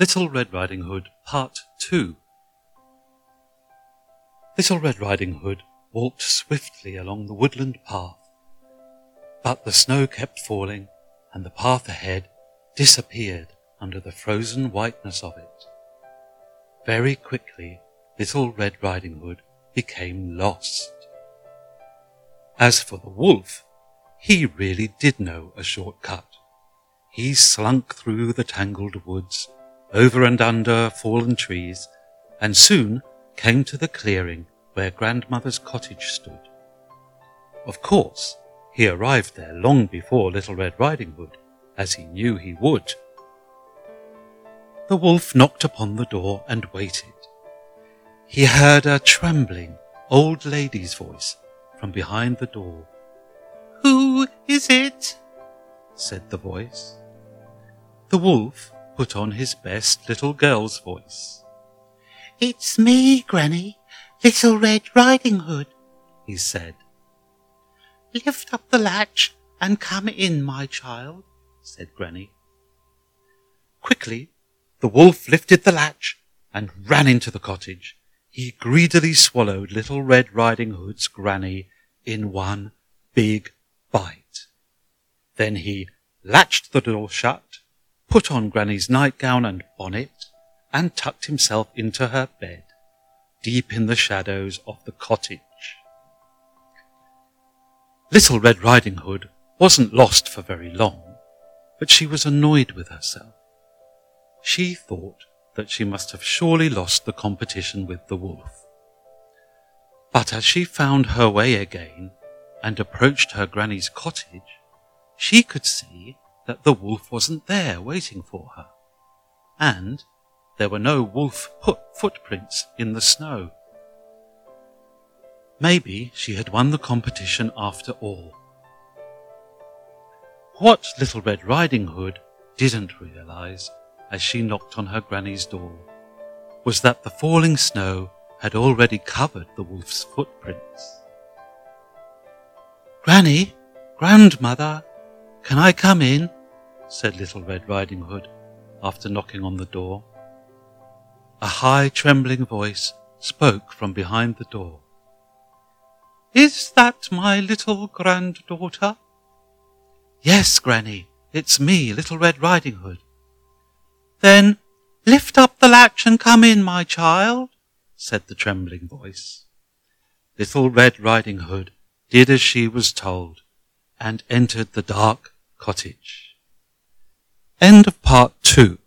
Little Red Riding Hood Part 2 Little Red Riding Hood walked swiftly along the woodland path, but the snow kept falling and the path ahead disappeared under the frozen whiteness of it. Very quickly, Little Red Riding Hood became lost. As for the wolf, he really did know a short cut. He slunk through the tangled woods, over and under fallen trees, and soon came to the clearing where grandmother's cottage stood. Of course, he arrived there long before Little Red Riding Hood, as he knew he would. The wolf knocked upon the door and waited. He heard a trembling old lady's voice from behind the door. Who is it? said the voice. The wolf put on his best little girl's voice. It's me, Granny, Little Red Riding Hood, he said. Lift up the latch and come in, my child, said Granny. Quickly, the wolf lifted the latch and ran into the cottage. He greedily swallowed Little Red Riding Hood's granny in one big bite. Then he latched the door shut, put on Granny's nightgown and bonnet, and tucked himself into her bed, deep in the shadows of the cottage. Little Red Riding Hood wasn't lost for very long, but she was annoyed with herself. She thought that she must have surely lost the competition with the wolf. But as she found her way again and approached her granny's cottage, she could see that the wolf wasn't there waiting for her, and there were no wolf footprints in the snow. Maybe she had won the competition after all. What Little Red Riding Hood didn't realize as she knocked on her granny's door was that the falling snow had already covered the wolf's footprints. Granny, grandmother, can I come in? Said Little Red Riding Hood after knocking on the door. A high trembling voice spoke from behind the door. Is that my little granddaughter? Yes, Granny, it's me, Little Red Riding Hood. Then lift up the latch and come in, my child, said the trembling voice. Little Red Riding Hood did as she was told and entered the dark cottage. End of part two.